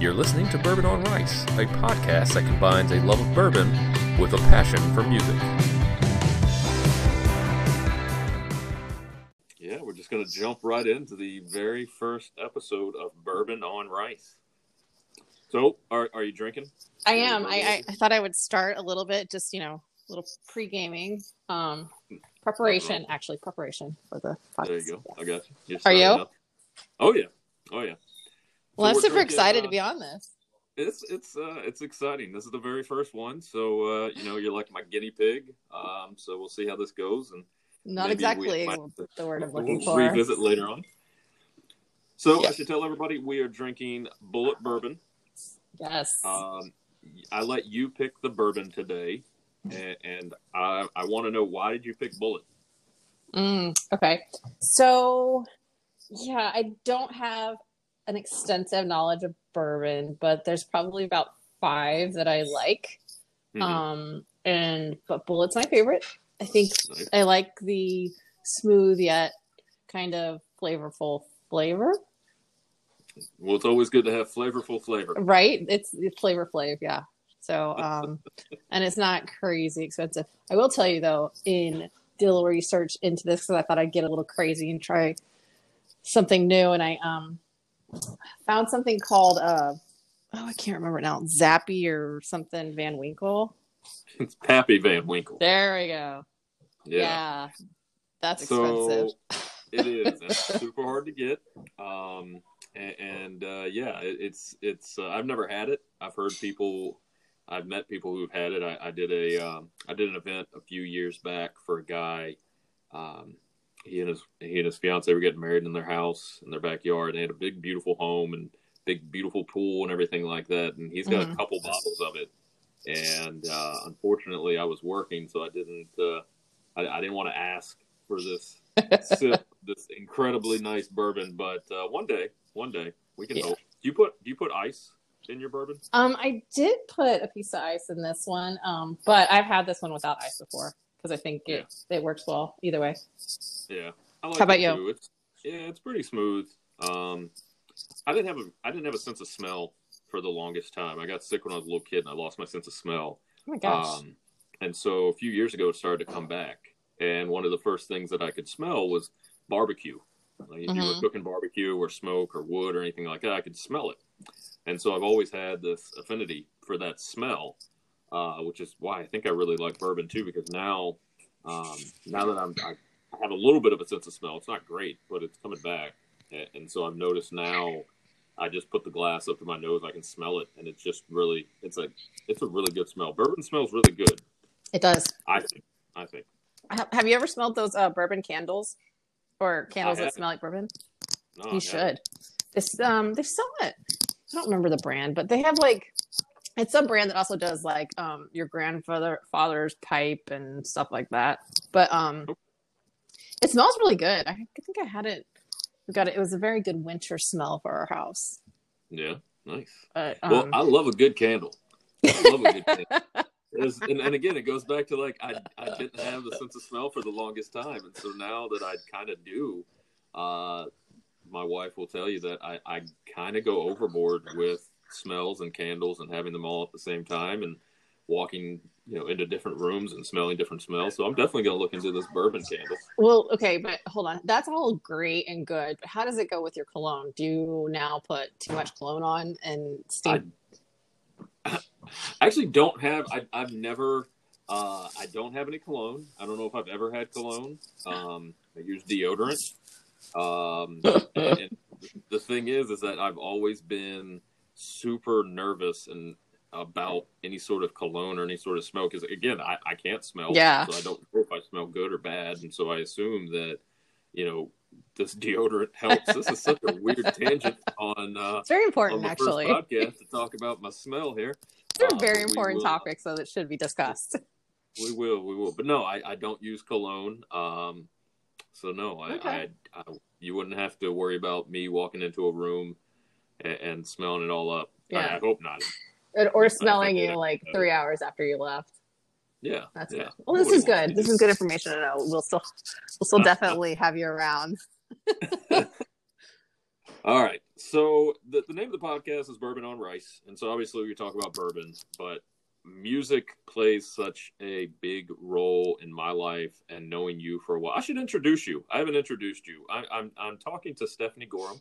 You're listening to Bourbon on Rice, a podcast that combines a love of bourbon with a passion for music. Yeah, we're just going to jump right into the very first episode of Bourbon on Rice. So, are, are you drinking? I am. I, I, I thought I would start a little bit, just, you know, a little pre gaming. Um, preparation, actually, preparation for the podcast. There you go. I got you. You're Are you? up. Oh, yeah. Oh, yeah. Well, So I'm super excited uh, to be on this. It's it's uh it's exciting. This is the very first one, so uh you know you're like my guinea pig. Um, so we'll see how this goes, and Not exactly might- the word I'm we'll looking for. revisit later on. So Yeah. I should tell everybody we are drinking Bulleit Bourbon. Yes. Um, I let you pick the bourbon today, and, and I I want to know why did you pick Bulleit? Mm, okay. So, yeah, I don't have an extensive knowledge of bourbon, but there's probably about five that I like. Mhm. Um, and but Bulleit's my favorite. I think Nice. I like the smooth yet kind of flavorful flavor. Well, it's always good to have flavorful flavor. Right? It's the flavor flav, yeah. So, um, and it's not crazy expensive. I will tell you though, in did a little research into this because I thought I'd get a little crazy and try something new, and I um found something called uh oh I can't remember now Zappy or something Van Winkle. It's Pappy Van Winkle. There we go. Yeah. Yeah, that's So expensive. it is. It's super hard to get. Um, and, and uh, yeah, it, it's it's. Uh, I've never had it. I've heard people. I've met people who've had it. I, I did a um, I did an event a few years back for a guy. Um, he and his he and his fiance were getting married in their house in their backyard. They had a big beautiful home and big beautiful pool and everything like that. And he's got a Mhm. couple bottles of it. And uh, unfortunately, I was working, so I didn't. Uh, I, I didn't want to ask for this sip this incredibly nice bourbon. But uh, one day, one day we can Yeah. hope. Do you put do you put ice in your bourbon? Um, I did put a piece of ice in this one, um, but I've had this one without ice before because I think it it works well either way. Yeah. I like How about you? It's, yeah, it's pretty smooth. Um, I didn't have a I didn't have a sense of smell for the longest time. I got sick when I was a little kid and I lost my sense of smell. Oh my gosh. Um, and so a few years ago, it started to come back. And one of the first things that I could smell was barbecue. Like if you were Mhm. cooking barbecue or smoke or wood or anything like that, I could smell it. And so I've always had this affinity for that smell, uh, which is why I think I really like bourbon too. Because now, um, now that I'm, I I have a little bit of a sense of smell. It's not great, but it's coming back. And, so I've noticed now, I just put the glass up to my nose. I can smell it, and it's just really, it's a, it's a really good smell. Bourbon smells really good. it does. I think. I think. Have you ever smelled those uh, bourbon candles or candles that smell like bourbon? No, you should. This um they sell it. I don't remember the brand, but they have like it's some brand that also does like um your grandfather father's pipe and stuff like that. But um it smells really good. I think I had it we got it. It was a very good winter smell for our house. Yeah, nice. But, well, um, I love a good candle. I love a good candle. It's- and, and again, it goes back to like I, I didn't have the sense of smell for the longest time, and so now that I kind of do, uh, my wife will tell you that I, I kind of go overboard with smells and candles and having them all at the same time and walking you know into different rooms and smelling different smells. So I'm definitely going to look into this bourbon candle. well, okay, but hold on. That's all great and good. But how does it go with your cologne? Do you now put too much cologne on and stink? I actually don't have. I, I've never. Uh, I don't have any cologne. I don't know if I've ever had cologne. Um, I use deodorant. Um, and, and the thing is, is that I've always been super nervous and about any sort of cologne or any sort of smoke. Because again, I, I can't smell. Yeah. So I don't know if I smell good or bad, and so I assume that you know this deodorant helps. this is such a weird tangent on. Uh, it's very important, actually. podcast to talk about my smell here. They're Uh, very important will- topics, so that should be discussed. We will, we will. But no, I, I don't use cologne. Um, so no, I, Okay. I, I, you wouldn't have to worry about me walking into a room and, and smelling it all up. I- Yeah. I, hope not. Or- or smelling you like uh, three hours after you left. Yeah, That's yeah. good. Well, this is good. This is good information to know. We'll still, we'll still definitely have you around. All right. so the, the name of the podcast is Bourbon on Rice, and so obviously we talk about bourbons, but music plays such a big role in my life and knowing you for a while. I should introduce you. I haven't introduced you. I, I'm I'm talking to Stephanie Gorham.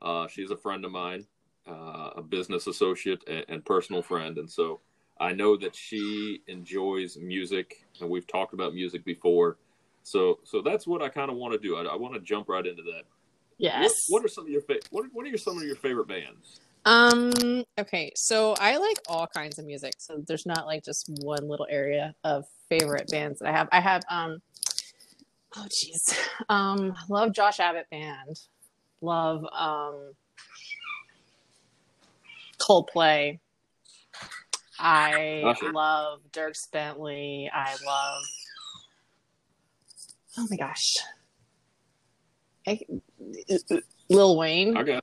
Uh, she's a friend of mine, uh, a business associate and, and personal friend, and so I know that she enjoys music, and we've talked about music before. So so that's what I kind of want to do. I, I want to jump right into that. Yes. What, what are some of your fa- what What are your, some of your favorite bands? Um. Okay. So I like all kinds of music. So there's not like just one little area of favorite bands that I have. I have um. Oh jeez. Um. I Love Josh Abbott band. Love um. Coldplay. I Gotcha. love Dierks Bentley. I love. Oh my gosh. I, Lil Wayne. Got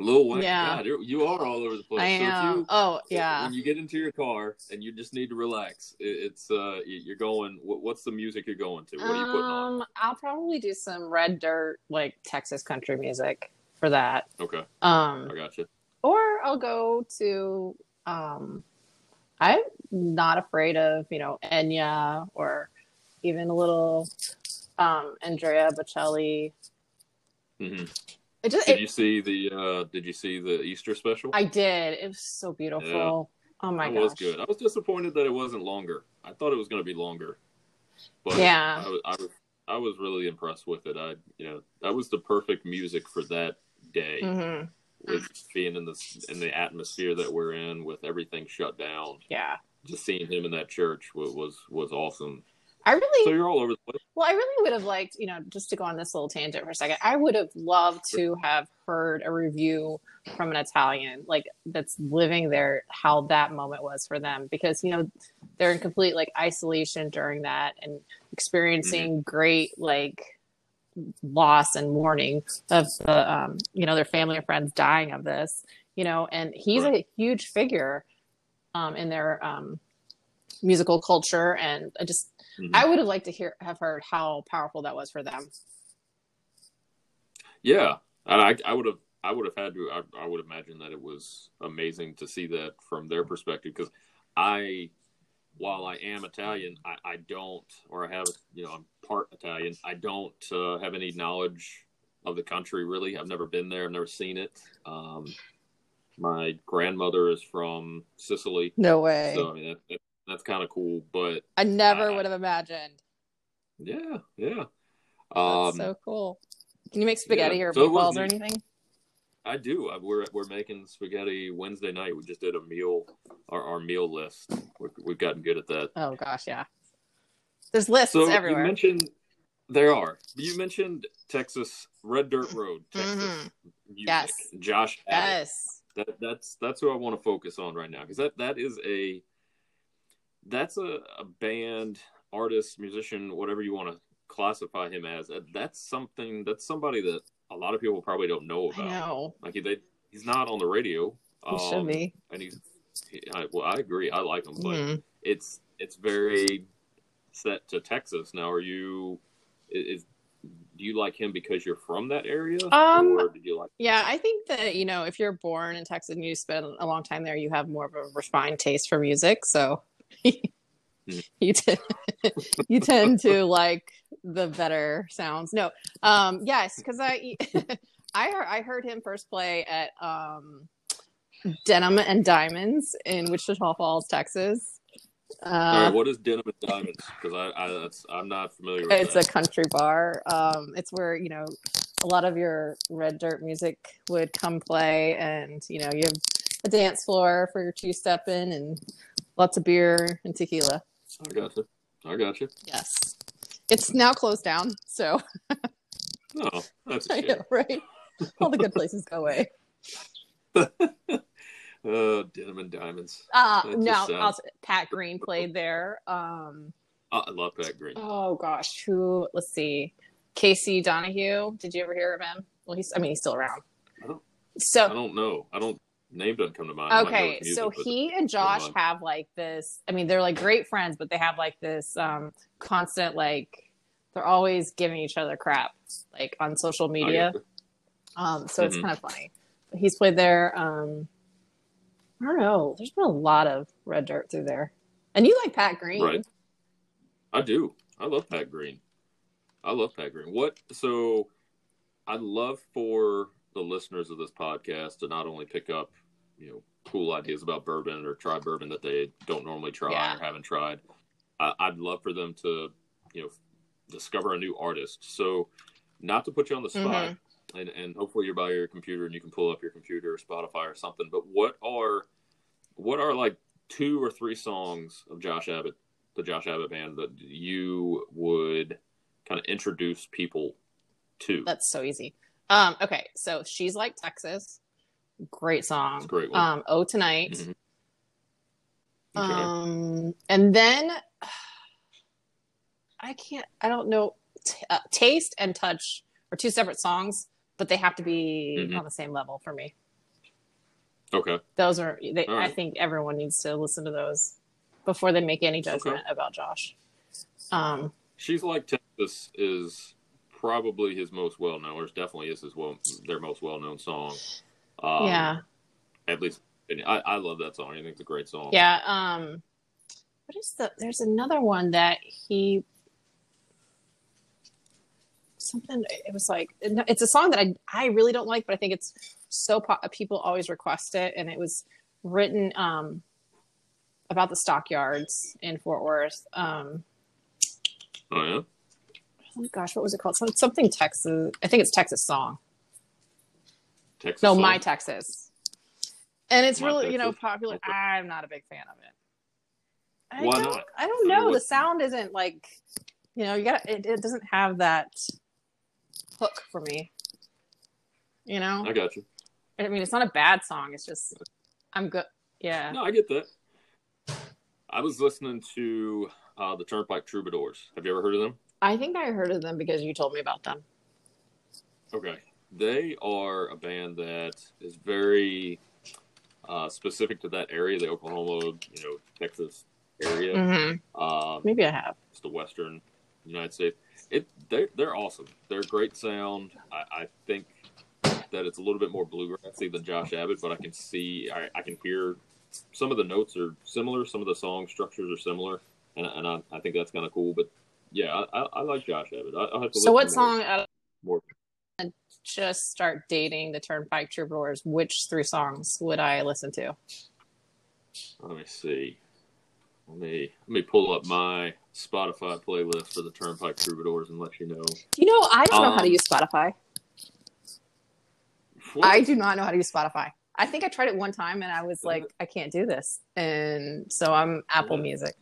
Lil Wayne. Yeah. God, you're- you are all over the place. I So am. you- oh yeah. When you get into your car and you just need to relax, it, it's uh, you- you're going. What, what's the music you're going to? What are you putting on? Um, I'll probably do some red dirt, like Texas country music for that. Okay, Um, I got you. or I'll go to. Um, I'm not afraid of you know Enya or even a little um, Andrea Bocelli. hmm It just Did it, you see the uh, Did you see the Easter special? I did. It was so beautiful. Oh my that It was good. I was disappointed that it wasn't longer. I thought it was going to be longer. But Yeah. I, was- I was I was really impressed with it. I you know that was the perfect music for that day. hmm With being in the in the atmosphere that we're in, with everything shut down, Yeah. just seeing him in that church was was, was awesome. I really So you're all over the place. Well, I really would have liked, you know, just to go on this little tangent for a second, I would have loved to have heard a review from an Italian, like that's living there, how that moment was for them. Because, you know, they're in complete like isolation during that and experiencing great like loss and mourning of the um, you know, their family and friends dying of this, you know, and he's a huge figure um in their um musical culture and I just Mhm. I would have liked to hear have heard how powerful that was for them. Yeah, and I I would have I would have had to I, I would imagine that it was amazing to see that from their perspective because I while I am Italian I, I don't or I have you know I'm part Italian I don't uh, have any knowledge of the country really I've never been there I've never seen it um, my grandmother is from Sicily No way. so I mean that, that, that's kind of cool but I never uh, would have imagined. yeah yeah That's um, so cool. Can you make spaghetti yeah, or so meatballs or anything? I do. I- We're we're making spaghetti Wednesday night. We just did a meal, our, our meal list. We're, we've gotten good at that. Oh gosh, yeah. There's lists So everywhere. you mentioned there are. You mentioned Texas Red Dirt Road, Texas Mhm. Yes. Josh. Abbott. Yes. That that's that's who I want to focus on right now because that that is a that's a, a band artist musician whatever you want to classify him as that's something that's somebody that a lot of people probably don't know about know. like he, they, he's not on the radio He should um, be. and he's he, I, well i agree i like him but Mhm. it's it's very set to texas now are you is do you like him because you're from that area Um, or did you like Yeah, I think that you know if you're born in Texas and you spend a long time there, you have more of a refined taste for music. So you t- you tend to like the better sounds. No, um, yes, because I I heard, I heard him first play at um, Denim and Diamonds in Wichita Falls, Texas. Uh, right what is denim and diamonds because I, I that's i'm not familiar with it's a country bar. Um, it's where you know a lot of your red dirt music would come play, and you know you have a dance floor for your two step in, and lots of beer and tequila. i got you i got you Yes, it's now closed down, so no that's a I shame know, right? All the good places go away. uh denim and diamonds Uh, That no, sounds- Pat Green played there. Um, i I love pat green oh gosh, who? Let's see, Casey Donahew. Did you ever hear of him? Well, he's. I mean, he's still around. I don't- So i don't know i don't name doesn't come to mind I might know okay music, so he and josh have like this i mean they're like great friends but they have like this um constant like they're always giving each other crap like on social media. Um, so it's Mhm. kind of funny. He's played there. Um, I don't know. There's been a lot of red dirt through there, and you like Pat Green, Right. I do. I love Pat Green. I love Pat Green. What? So, I'd love for the listeners of this podcast to not only pick up, you know, cool ideas about bourbon or try bourbon that they don't normally try Yeah. or haven't tried. I, I'd love for them to, you know, discover a new artist. So, not to put you on the spot, and, and hopefully you're by your computer and you can pull up your computer or Spotify or something. But what are, what are like two or three songs of Josh Abbott the Josh Abbott band that you would kind of introduce people to? That's so easy. Um, okay, so she's like Texas. Great song. Great one. Um, oh tonight. Mhm. Okay. Um, and then I can't. I don't know. T- uh, Taste and Touch are two separate songs, but they have to be Mhm. on the same level for me. okay. Those are. They, All I think everyone needs to listen to those before they make any judgment about Josh. Um, She's like Texas is probably his most well known, or definitely is his well their most well known song. Um, yeah, At least I, I love that song. I think it's a great song. yeah. Um, what is the? There's another one that he. Something it was like it's a song that I I really don't like, but I think it's so po- people always request it, and it was written um about the stockyards in Fort Worth. Um, Oh yeah. oh gosh, what was it called? Some, something Texas. I think it's Texas song. Texas. No. My Texas. And it's My really, you know, popular. Okay. I'm not a big fan of it. I Why don't, not? I don't I mean, know. the sound isn't like, you know, you got it, it doesn't have that hook for me. You know, I got you. I mean, it's not a bad song. It's just, I'm good. Yeah. No, I get that. I was listening to uh, the Turnpike Troubadours. Have you ever heard of them? I think I heard of them because you told me about them. Okay. They are a band that is very uh, specific to that area, the Oklahoma, you know, Texas area. hmm Um, Maybe I have. it's the Western United States. It they're they're awesome. They're great sound. I, I think that it's a little bit more bluegrassy than Josh Abbott, but I can see I, I can hear some of the notes are similar, some of the song structures are similar, and, and I, I think that's kind of cool. But yeah, I, I, like Josh Abbott. I, I'll have to So, what song, uh, More. Just start dating the Turnpike Troubadours, which three songs would I listen to? Let me see. Let me let me pull up my Spotify playlist for the Turnpike Troubadours and let you know. You know, I don't know how to Um, use Spotify. What? I do not know how to use Spotify. I think I tried it one time and I was like, I can't do this. And so I'm Apple Yeah. Music.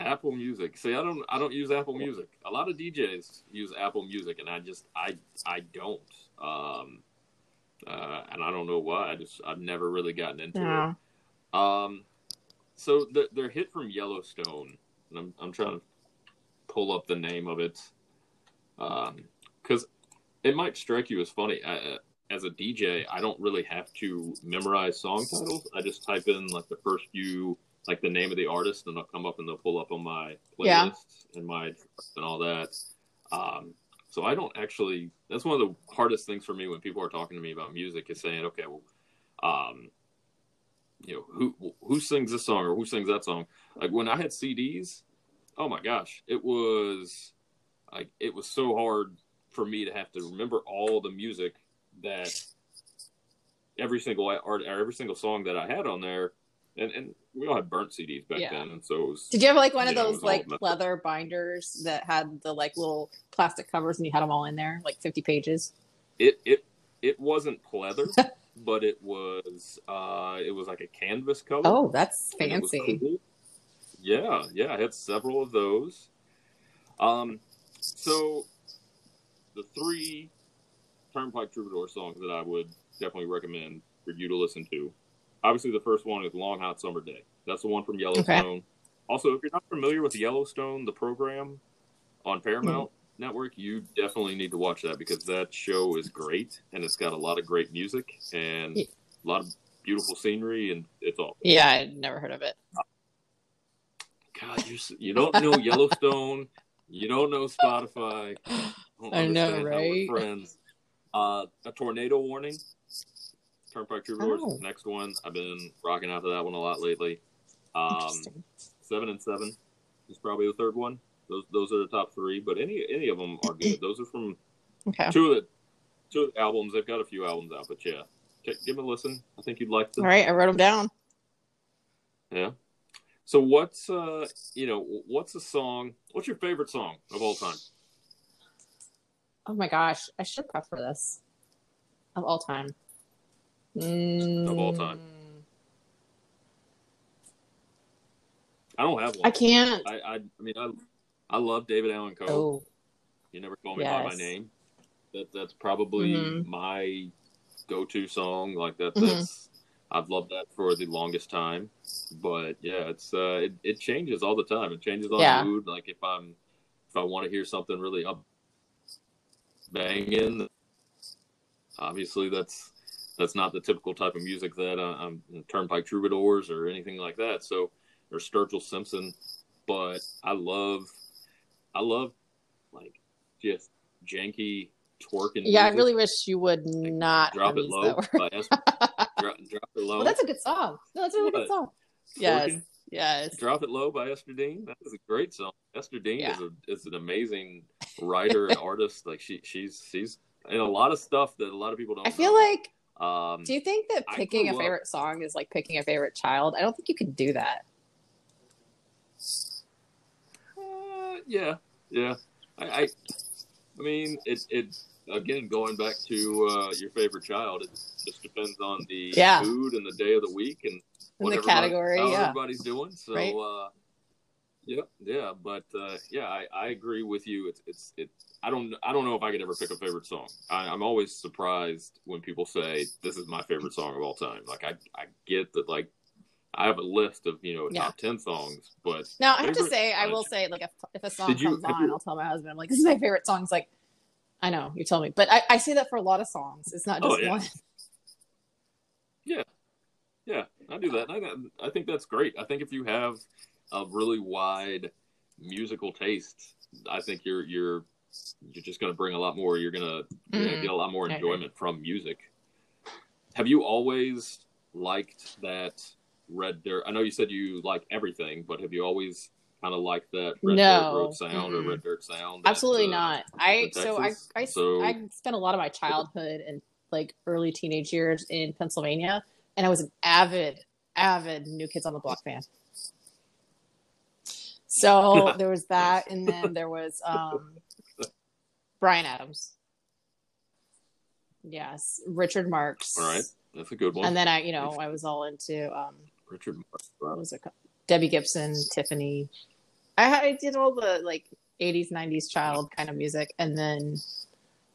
Apple Music. See, I don't I don't use Apple Music. A lot of DJs use Apple Music, and I just I I don't. Um, uh, and I don't know why. I just I've never really gotten into No. it. Um, so the, their hit from Yellowstone, and I'm I'm trying to pull up the name of it, because it might strike you as funny. I, as a DJ, I don't really have to memorize song titles. I just type in like the first few, like the name of the artist, and they'll come up and they'll pull up on my playlist Yeah. and my and all that. Um, so I don't actually. That's one of the hardest things for me when people are talking to me about music is saying, okay, well, um, you know, who who sings this song or who sings that song? Like when I had CDs, oh my gosh, it was like it was so hard for me to have to remember all the music that every single art or every single song that I had on there, and and we all had burnt CDs back Yeah. then, and so it was. Did you have like one of Yeah, it those like messed up. leather binders that had the like little plastic covers and you had them all in there, like 50 pages? it it it wasn't pleather, but it was uh it was like a canvas cover. Oh, that's and it was fancy. cool. Yeah, yeah, I had several of those. Um, so the three Turnpike Troubadour songs that I would definitely recommend for you to listen to. Obviously, the first one is "Long Hot Summer Day." That's the one from Yellowstone. Also, if you're not familiar with Yellowstone, the program on Paramount Network, you definitely need to watch that because that show is great and it's got a lot of great music and Yeah. a lot of beautiful scenery and it's all Yeah, I'd never heard of it. God, you you don't know Yellowstone, you don't know Spotify. don't I know, understand how we're right? friends. Uh, a tornado warning. Turnpike Troubadours. Oh. Next one. I've been rocking out to that one a lot lately. Um, seven and seven is probably the third one. Those those are the top three, but any any of them are good. Those are from Okay. two of the two of the albums. They've got a few albums out, but yeah, check, give them a listen. I think you'd like them. All right, I wrote them down. Yeah. So what's uh you know what's a song? What's your favorite song of all time? Oh my gosh, I should prep for this. Of all time. Mm, Of all time. I don't have one. I can't. I I, I mean I I love David Allan Coe. Oh, You never call me by my name. That that's probably Mhm. my go-to song. Like that. Mhm. That's I've loved that for the longest time. But yeah, it's uh, it, it changes all the time. It changes on Yeah. mood. Like if I'm if I want to hear something really up banging, obviously that's that's not the typical type of music that uh, I'm Turnpike Troubadours or anything like that. So or Sturgill Simpson. But I love I love like just janky twerking. yeah. I really wish you would not drop it low. that by Ester, drop, drop it low. well, that's a good song. No, that's a really What? good song. Yes, Twerking, yes. Drop it low by Ester Dean. That is a great song. Ester Dean Yeah. is a is an amazing writer and artist. Like she she's she's in a lot of stuff that a lot of people don't. I feel know. like. Um, Do you think that picking a grew up- favorite song is like picking a favorite child? I don't think you could do that. Uh, yeah, yeah. I, I, I mean, it, it again going back to uh, your favorite child. It just depends on the Yeah. mood and the day of the week and what the category, yeah. everybody's doing. So, Right. uh, yeah, yeah. But uh, yeah, I, I agree with you. It's it's it. I don't I don't know if I could ever pick a favorite song. I, I'm always surprised when people say this is my favorite song of all time. Like I I get that like. I have a list of you know Yeah. top ten songs, but Now I have to say, I will say, like if, if a song you- comes on, you- I'll tell my husband, I'm like, this is my favorite song. It's like, I know you told me, but I, I see that for a lot of songs. It's not Oh, just yeah. one. Yeah, yeah, I do that. I, I think that's great. I think if you have a really wide musical taste, I think you're you're you're just going to bring a lot more. You're going to Mhm. get a lot more enjoyment from music. Have you always liked that Red Dirt? I know you said you like everything, but have you always kind of liked that Red No. Dirt Road sound Mm-mm. or Red Dirt sound? Absolutely uh, not. I so I I, So- I spent a lot of my childhood and like early teenage years in Pennsylvania, and I was an avid, avid New Kids on the Block fan. So there was that, and then there was um, Bryan Adams. Yes, Richard Marx. All right. That's a good one. And then I, you know, I was all into um, Richard. Marx. what was it called? Debbie Gibson, Tiffany. I, I did all the like 80s, 90s child kind of music, and then,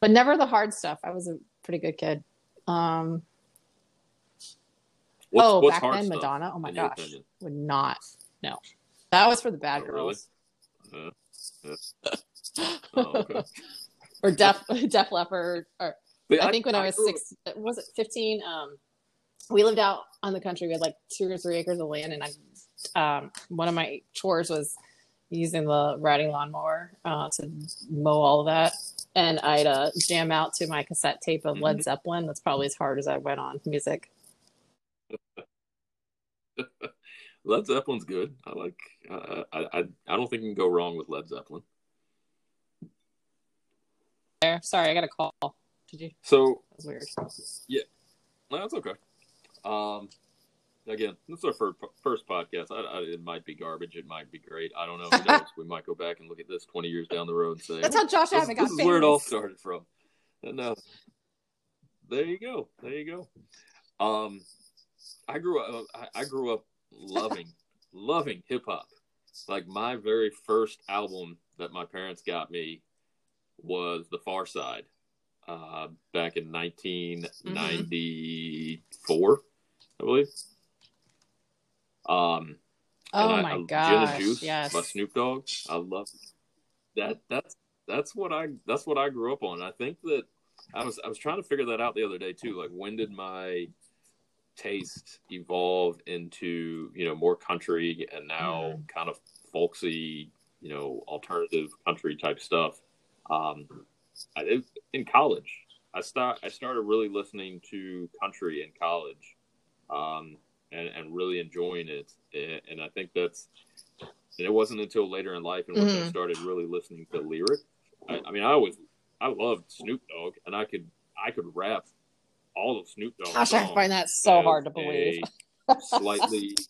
but never the hard stuff. I was a pretty good kid. Um, What's, oh, what's back hard then, Madonna. Oh my gosh, opinion? would not. No, that was for the bad Oh, really? girls. Uh, oh, okay. or Def Def Leppard. Or But I think when I, was grew up- six, was it fifteen? Um, we lived out on the country. We had like two or three acres of land, and I, um, one of my chores was using the riding lawnmower uh, to mow all of that. And I'd uh, jam out to my cassette tape of Mm-hmm. Led Zeppelin. That's probably as hard as I went on music. Led Zeppelin's good. I like. Uh, I, I I don't think you can go wrong with Led Zeppelin. There, sorry, I got a call. Did you? So That was weird. Yeah. No, that's okay. Um, again, this is our first first podcast. I, I, it might be garbage. It might be great. I don't know. Who knows? we might go back and look at this twenty years down the road and say That's how Josh Abbott got this is where it all started from. And uh, there you go. There you go. Um, I grew up. I, I grew up loving, loving hip hop. Like my very first album that my parents got me was The Far Side, uh, back in 1994, I believe. Um, Oh and I- my I- gosh! Juice yes. by Snoop Dogg. I love that. That's that's what I that's what I grew up on. I think that I was I was trying to figure that out the other day too. Like when did my taste evolve into you know more country and now Mm. kind of folksy you know alternative country type stuff. Um, I, in college, I start I started really listening to country in college, um, and and really enjoying it. And, and I think that's and it wasn't until later in life in which I Mhm. started really listening to lyric. I, I mean, I always I loved Snoop Dogg, and I could I could rap all of Snoop Dogg. Gosh, I find that so hard to believe. slightly.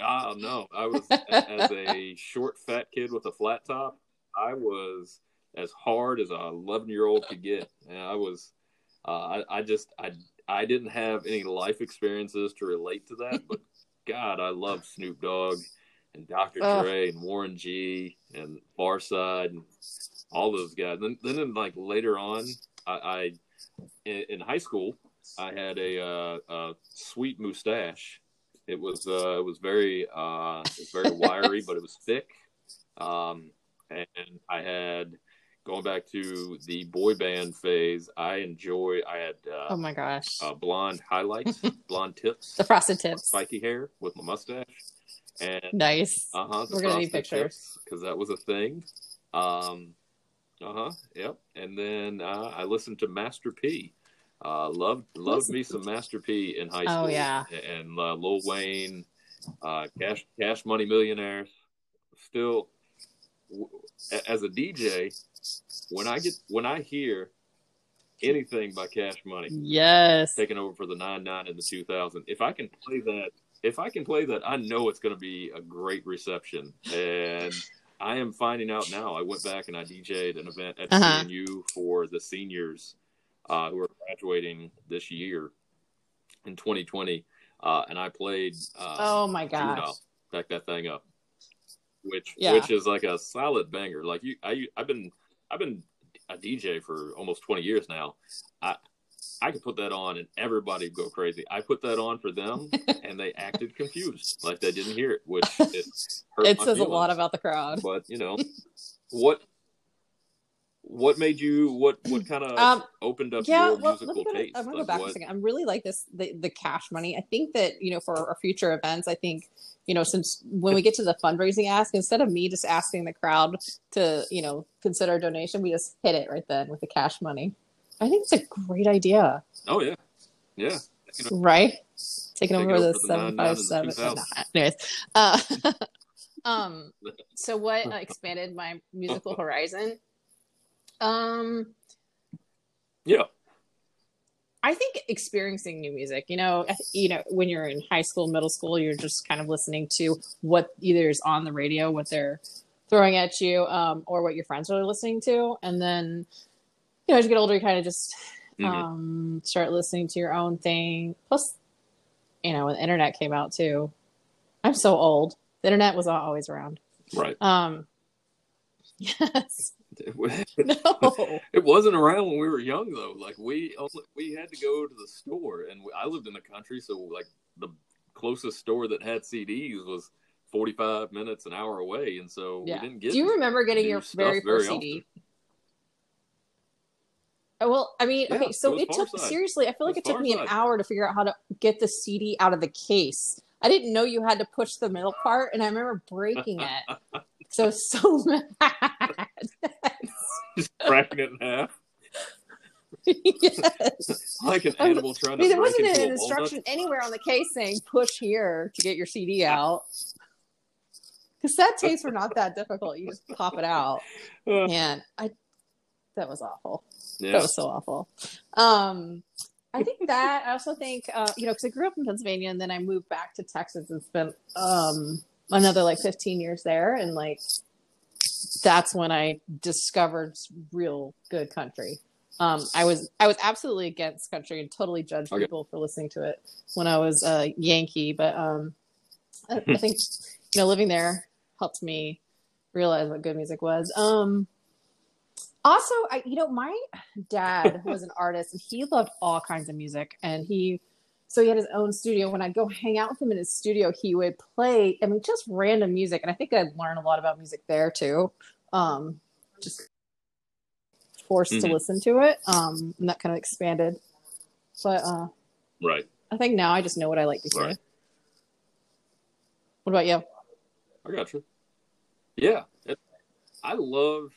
Ah, no. I was as a short, fat kid with a flat top. I was as hard as a 11 year old could get. And I was, uh, I, I just, I, I didn't have any life experiences to relate to that, but God, I love Snoop Dogg and Dr. Ugh. Dre and Warren G and Pharcyde and all those guys. Then, then like later on, I, I in, in high school, I had a, uh, a sweet mustache. It was uh, it was very uh, it was very wiry, but it was thick. Um, and I had going back to the boy band phase. I enjoy. I had uh, Oh my gosh. uh, blonde highlights, blonde tips, The frosted tips. spiky hair with my mustache, and Nice. uh huh. We're gonna need pictures. because that was a thing. Um, uh huh. Yep. And then uh, I listened to Master P. Uh, loved loved Listen- me some Master P in high school. Oh, school. yeah. And uh, Lil Wayne, uh, Cash Cash Money Millionaires. Still, w- as a DJ, when I get when I hear anything by Cash Money, Yes. taking over for the 99 and the 2000 if i can play that if i can play that i know it's going to be a great reception and i am finding out now i went back and i dj'd an event at Uh-huh. cnu for the seniors uh, who are graduating this year in 2020 uh, and i played uh, Oh my gosh. Juno, back that thing up which Yeah. which is like a solid banger like you i i've been i've been a dj for almost 20 years now i i could put that on and everybody would go crazy i put that on for them and they acted confused like they didn't hear it which it hurt It says a lot about the crowd. but you know what what made you what what kind of Um, opened up yeah, your well, let musical me go to, taste I'm gonna go back what- a second. I'm really like this the, the cash money. I think that you know for our future events, I think you know since when we get to the fundraising ask, instead of me just asking the crowd to you know consider a donation, we just hit it right then with the cash money. I think it's a great idea, oh yeah yeah You know, right? Taking Take over the over the seven five 99 and seven. Anyways, uh, um, so what uh, expanded my musical horizon? Um, yeah I think experiencing new music, you know, you know, when you're in high school, middle school, you're just kind of listening to what either is on the radio, what they're throwing at you, um, or what your friends are listening to, and then, you know, as you get older, you kind of just Mhm. um, start listening to your own thing. Plus, you know, when the internet came out too, I'm so old. The internet was always around. right Um, yes, no. it wasn't around when we were young though. Like we only, we had to go to the store, and we, I lived in the country, so like the closest store that had CDs was forty five minutes an hour away, and so yeah. we didn't get. Do you remember getting your very very first CD? Oh, Well, I mean, Yeah, okay, so it it, took Farside. seriously. I feel like It it took me an Farside. hour to figure out how to get the CD out of the case. I didn't know you had to push the middle part, and I remember breaking it. so so mad. just cracking it in half yes. like an animal trying I to mean, there wasn't an a walnut. instruction anywhere on the case saying push here to get your CD out. Cassette tapes were not that difficult. You just pop it out. Uh, Man, I that was awful. That was so awful. Um, I think that I also think uh, you know because I grew up in Pennsylvania and then I moved back to Texas and spent um, another like 15 years there and like that's when I discovered real good country. Um, I was I was absolutely against country and totally judged Okay. people for listening to it when I was a Yankee, but um, I, I think you know living there helped me realize what good music was. Um, also, I you know my dad was an artist and he loved all kinds of music and he so he had his own studio when i'd go hang out with him in his studio he would play i mean just random music and i think i'd learn a lot about music there too um just forced to Mhm. listen to it um and that kind of expanded but uh right. i think now i just know what i like to hear Right. what about you I got you. Yeah, I love.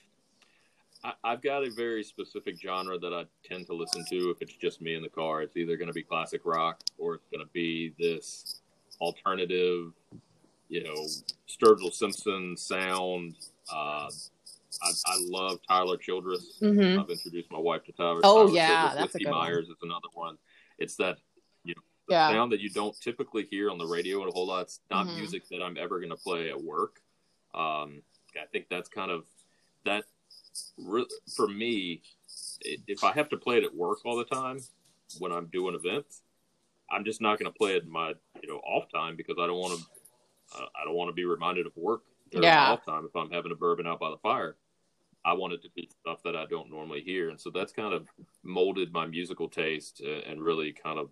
I, I've got a very specific genre that I tend to listen to if it's just me in the car. It's either going to be classic rock or it's going to be this alternative, you know, Sturgill Simpson sound. Uh, I, I love Tyler Childers. hmm I've introduced my wife to Tyler. Oh, Tyler yeah, Childers. that's a good one. Myers is another one. It's that you know the Yeah. sound that you don't typically hear on the radio a whole lot. It's not Mhm. music that I'm ever going to play at work. Um, I think that's kind of that for me. If I have to play it at work all the time when I'm doing events, I'm just not going to play it in my you know off time because I don't want to. Uh, I don't want to be reminded of work during Yeah. off time if I'm having a bourbon out by the fire. I want it to be stuff that I don't normally hear, and so that's kind of molded my musical taste uh, and really kind of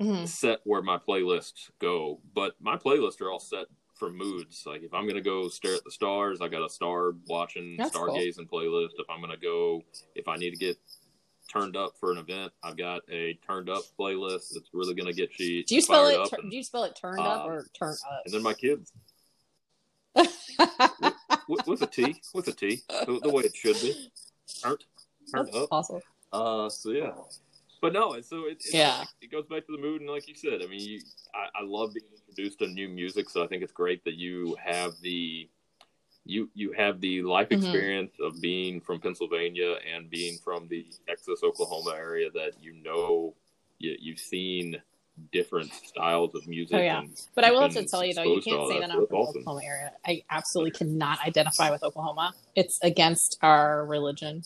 hmm set where my playlists go. But my playlists are all set for moods. Like if I'm gonna go stare at the stars, I got a star watching, That's cool. stargazing playlist. If I'm gonna go, if I need to get turned up for an event, I've got a turned up playlist that's really gonna get you. Do you spell it? Tur- and, do you spell it turned up um, or turn up? and then my kids with, with a T, with a T, the, the way it should be. Turned, turned That's up. awesome. Uh, so yeah, but no, so it, it Yeah. it goes back to the mood, and like you said, I mean, you, I, I love being introduced to new music, so I think it's great that you have the you you have the life Mhm. experience of being from Pennsylvania and being from the Texas Oklahoma area that you know you, you've seen different styles of music. Oh, yeah. But I will have to tell you though, you can't say that, that I'm from awesome. Oklahoma area. I absolutely cannot identify with Oklahoma. It's against our religion.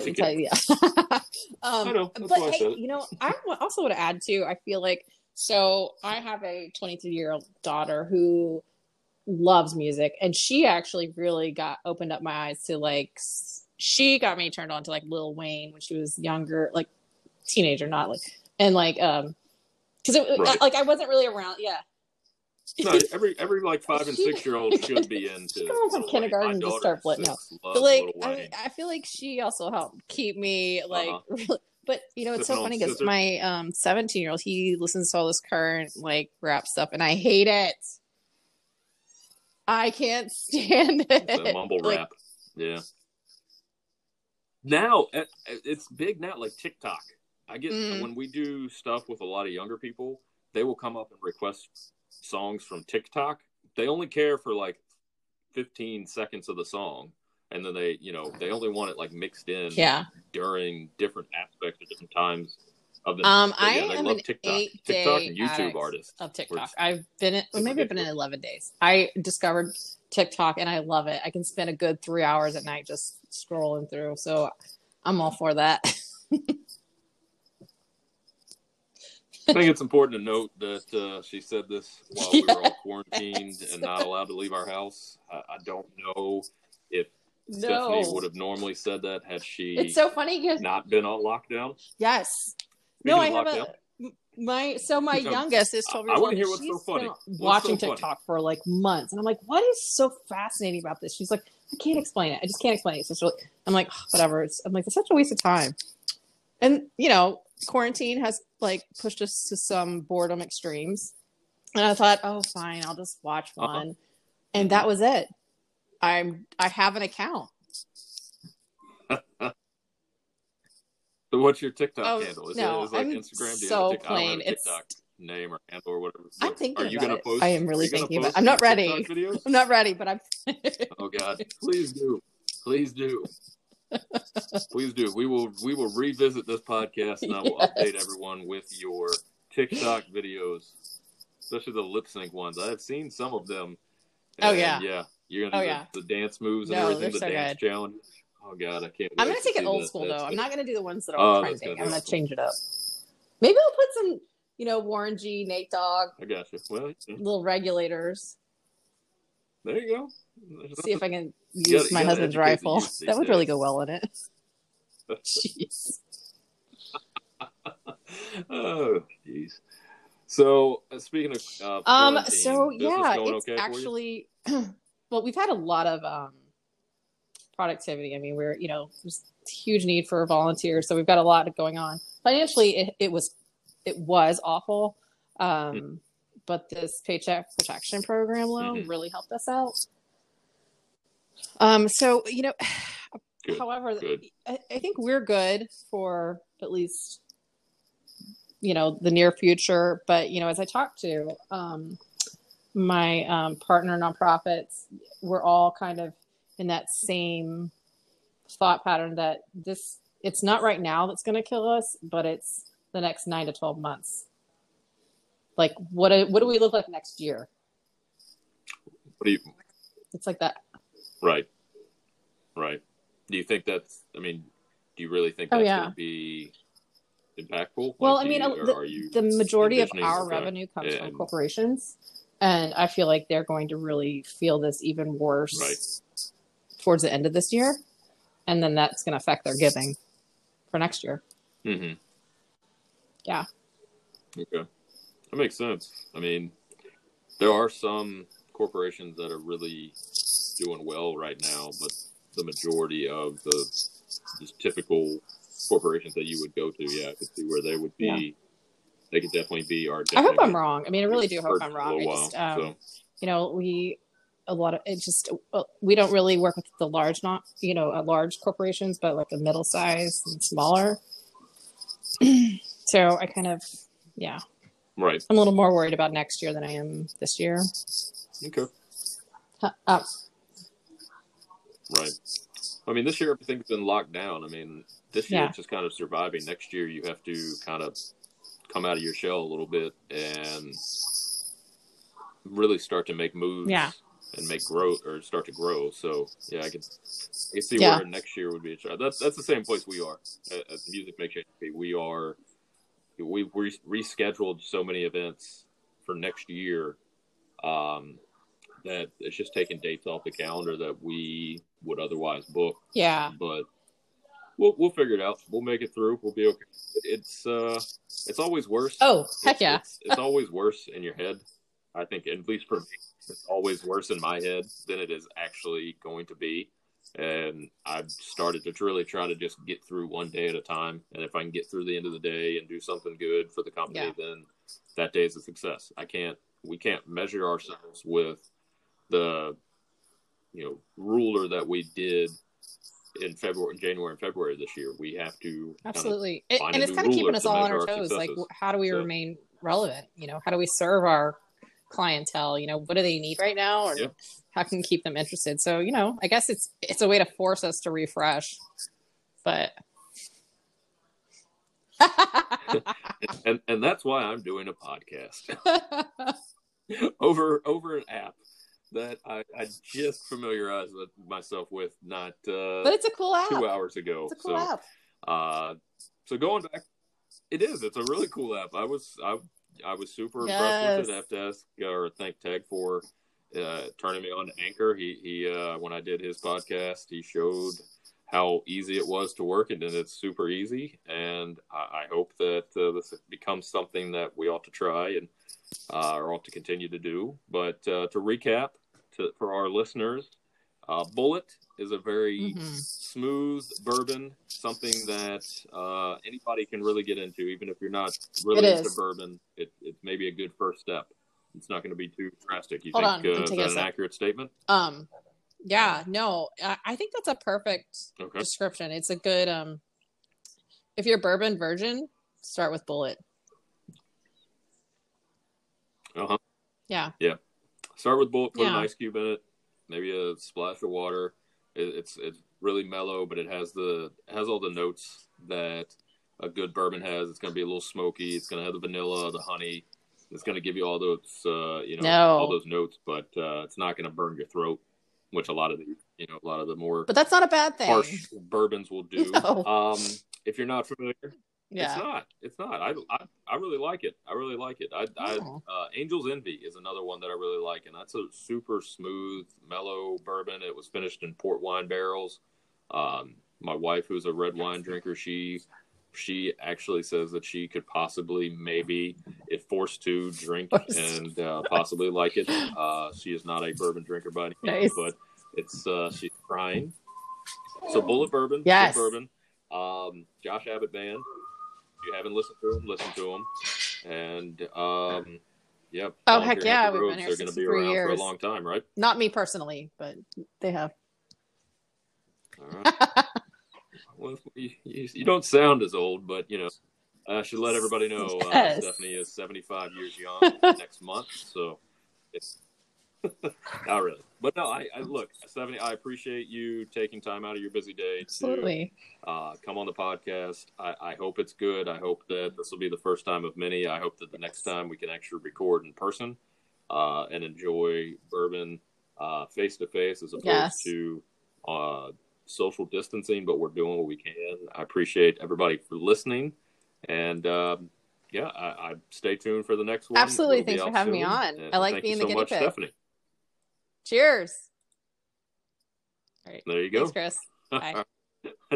Tell you, yeah. um, I know. That's but hey, you know, I also want to add too. I feel like so I have a 23 year old daughter who loves music, and she actually really got opened up my eyes to like. She got me turned on to like Lil Wayne when she was younger, like teenager, not like and like um because it Right. like I wasn't really around. Yeah, No, every every like five and six year old should be into. She goes from kindergarten and just start flitting out. but like I, I feel like she also helped keep me like Uh-huh. really but you know it's so Sipping on funny because my um 17 year old he listens to all this current like rap stuff and i hate it i can't stand it the mumble Like, rap. Yeah. Now it's big now, like TikTok. I get Mm. when we do stuff with a lot of younger people, they will come up and request songs from TikTok. They only care for like 15 seconds of the song, and then they, you know, they only want it like mixed in yeah during different aspects at different times of the. um but i yeah, they am love an TikTok, eight TikTok day and YouTube artists. of tiktok i've been in well, maybe i've been in 11 days i discovered tiktok and i love it i can spend a good three hours at night just scrolling through so i'm all for that I think it's important to note that uh, she said this while we were all quarantined and not allowed to leave our house. I, I don't know if no Stephanie would have normally said that had she it's so funny because not been on lockdown. Yes. Speaking no, I have lockdown, a my so my No, youngest is twelve years I years wanna hear what's so funny. What's watching so funny? TikTok for like months, and I'm like, what is so fascinating about this? She's like, I can't explain it. I just can't explain it. It's just really, I'm like, "Ugh, whatever. It's, I'm like, it's such a waste of time. And you know, quarantine has like pushed us to some boredom extremes, and I thought, oh, fine, I'll just watch Uh-huh. one, and that was it. I'm I have an account. so what's your TikTok Oh, handle? Is no, it is like I'm Instagram? Do you so have a Tik- I don't have plain. a It's- TikTok name or handle or whatever. I'm thinking Are you gonna it. post? I am really are you gonna thinking about it. I'm not ready. I'm not ready, but I'm. Oh God! Please do, please do, please do. We will we will revisit this podcast and I will Yes. update everyone with your TikTok videos, especially the lip sync ones. I have seen some of them. Oh, yeah. yeah. You're gonna Oh, do yeah. the, the dance moves and No, everything, the so dance challenge. Oh God, I can't. I'm gonna take it old that. school That's- though. I'm not gonna do the ones that Oh, are that's trending. I'm gonna awesome. change it up. Maybe I'll put some, you know, Warren G, Nate Dogg, I got you. Well, yeah, little regulators. There you go. There's See if I can use gotta- my husband's rifle. That would really go well in it. Jeez. oh, jeez. So uh, speaking of, uh, Um. So yeah, it's okay actually. well, we've had a lot of um, productivity. I mean, we're you know there's huge need for volunteers, so we've got a lot going on. Financially, it, it was it was awful, um, Hmm. But this paycheck protection program loan Mhm. really helped us out. Um, so you know, Good, however, good. I, I think we're good for at least you know the near future. But you know, as I talked to um, my um, partner nonprofits, we're all kind of in that same thought pattern that this it's not right now that's going to kill us, but it's the next nine to twelve months. Like what? do- What do we look like next year? What do you? It's like that. Right, right. Do you think that's? I mean, do you really think Oh, that's yeah. going to be impactful? Well, Like, I mean, you- the, you the majority of our revenue comes from corporations, and I feel like they're going to really feel this even worse Right. towards the end of this year, and then that's going to affect their giving for next year. Mm-hmm. Yeah. Okay, that makes sense. I mean, there are some corporations that are really doing well right now, but the majority of the just typical corporations that you would go to, yeah, I could see where they would be. Yeah. They could definitely be our. I hope I'm wrong. I mean, I really do hope I'm wrong. I just, while, um, you know, we a lot of it just we don't really work with the large, not you know, uh, large corporations, but like the middle size and smaller. so I kind of, yeah, so, right. I'm a little more worried about next year than I am this year. Okay. Huh, Uh, Right. I mean, this year everything's been locked down. I mean, this year Yeah. it's just kind of surviving. Next year you have to kind of come out of your shell a little bit and really start to make moves. Yeah. And make growth or start to grow. So yeah, I can, I can see Yeah. where next year would be a try. That's that's the same place we are As at Music Makes You Happy. We are, we we rescheduled so many events for next year. Um, that it's just taking dates off the calendar that we would otherwise book. yeah, But we'll we'll figure it out. We'll make it through. We'll be okay. It's uh, it's always worse. Oh, heck It's- yeah. It's, it's always worse in your head. I think, at least for me, it's always worse in my head than it is actually going to be. And I've started to really try to just get through one day at a time. And if I can get through the end of the day and do something good for the company, Yeah. then that day is a success. I can't, we can't measure ourselves with the, you know, ruler that we did in February, January and February this year. We have to kind of absolutely. It- and it's kind of keeping us all on our our toes. Like, how do we So- remain relevant? You know, how do we serve our clientele? You know, what do they need right now, or Yeah. how can keep them interested? So, you know, I guess it's it's a way to force us to refresh, but. and and that's why I'm doing a podcast over over an app that I, I just familiarized myself with not uh, but it's a cool app. two hours ago. It's a cool so app. uh, so going back, it is. It's a really cool app. I was I I was super impressed with it. I have to ask or thank Tag for uh, turning me on to Anchor. He he uh, when I did his podcast, he showed how easy it was to work, and then it's super easy. And I, I hope that uh, this becomes something that we ought to try and uh, or ought to continue to do. But uh, to recap, to for our listeners, uh, Bulleit is a very Mhm. smooth bourbon, something that uh, anybody can really get into, even if you're not really It into is. bourbon. It, it's maybe a good first step. It's not going to be too drastic. You Hold think on, uh, is that an accurate statement? Um, yeah, no, I, I think that's a perfect Okay. description. It's a good um. If you're bourbon virgin, start with Bulleit. Uh huh. Yeah, Yeah. Start with Bulleit. Put an Yeah. ice cube in it. Maybe a splash of water. It, it's it's really mellow, but it has the it has all the notes that a good bourbon has. It's going to be a little smoky. It's going to have the vanilla, the honey. It's going to give you all those uh, you know No. all those notes, but uh, it's not going to burn your throat, which a lot of the you know a lot of the more but that's not a bad thing. harsh bourbons will do. No. Um, if you're not familiar, yeah, it's not. It's not. I, I I really like it. I really like it. I, I Oh. uh, Angel's Envy is another one that I really like, and that's a super smooth, mellow bourbon. It was finished in port wine barrels. Um, my wife, who's a red wine drinker, she she actually says that she could possibly, maybe, if forced to, drink and uh, possibly like it. Uh, she is not a bourbon drinker by any means, Nice. but it's uh, she's trying. So Bulleit Bourbon, Yes. bourbon. Um, Josh Abbott Band. If you haven't listened to them, listen to them. And um, yeah. Oh, heck yeah, we've been here to be 63 around for a long time, right? not me personally, but they have. All right. well, you, you, don't sound as old, but you know, I should let everybody know uh, Stephanie is 75 years young next month. So it's not really. But no, I, I look, Stephanie, I appreciate you taking time out of your busy day to uh, come on the podcast. I, I hope it's good. I hope that this will be the first time of many. I hope that the next time we can actually record in person uh, and enjoy bourbon face to face as opposed Yes. to uh, social distancing. But we're doing what we can. I appreciate everybody for listening, and um, yeah, I, I stay tuned for the next one. Absolutely. Thanks for having me on. And I like being the so guinea pig. Stephanie. Cheers. All right. There you go. Thanks, Chris. Bye.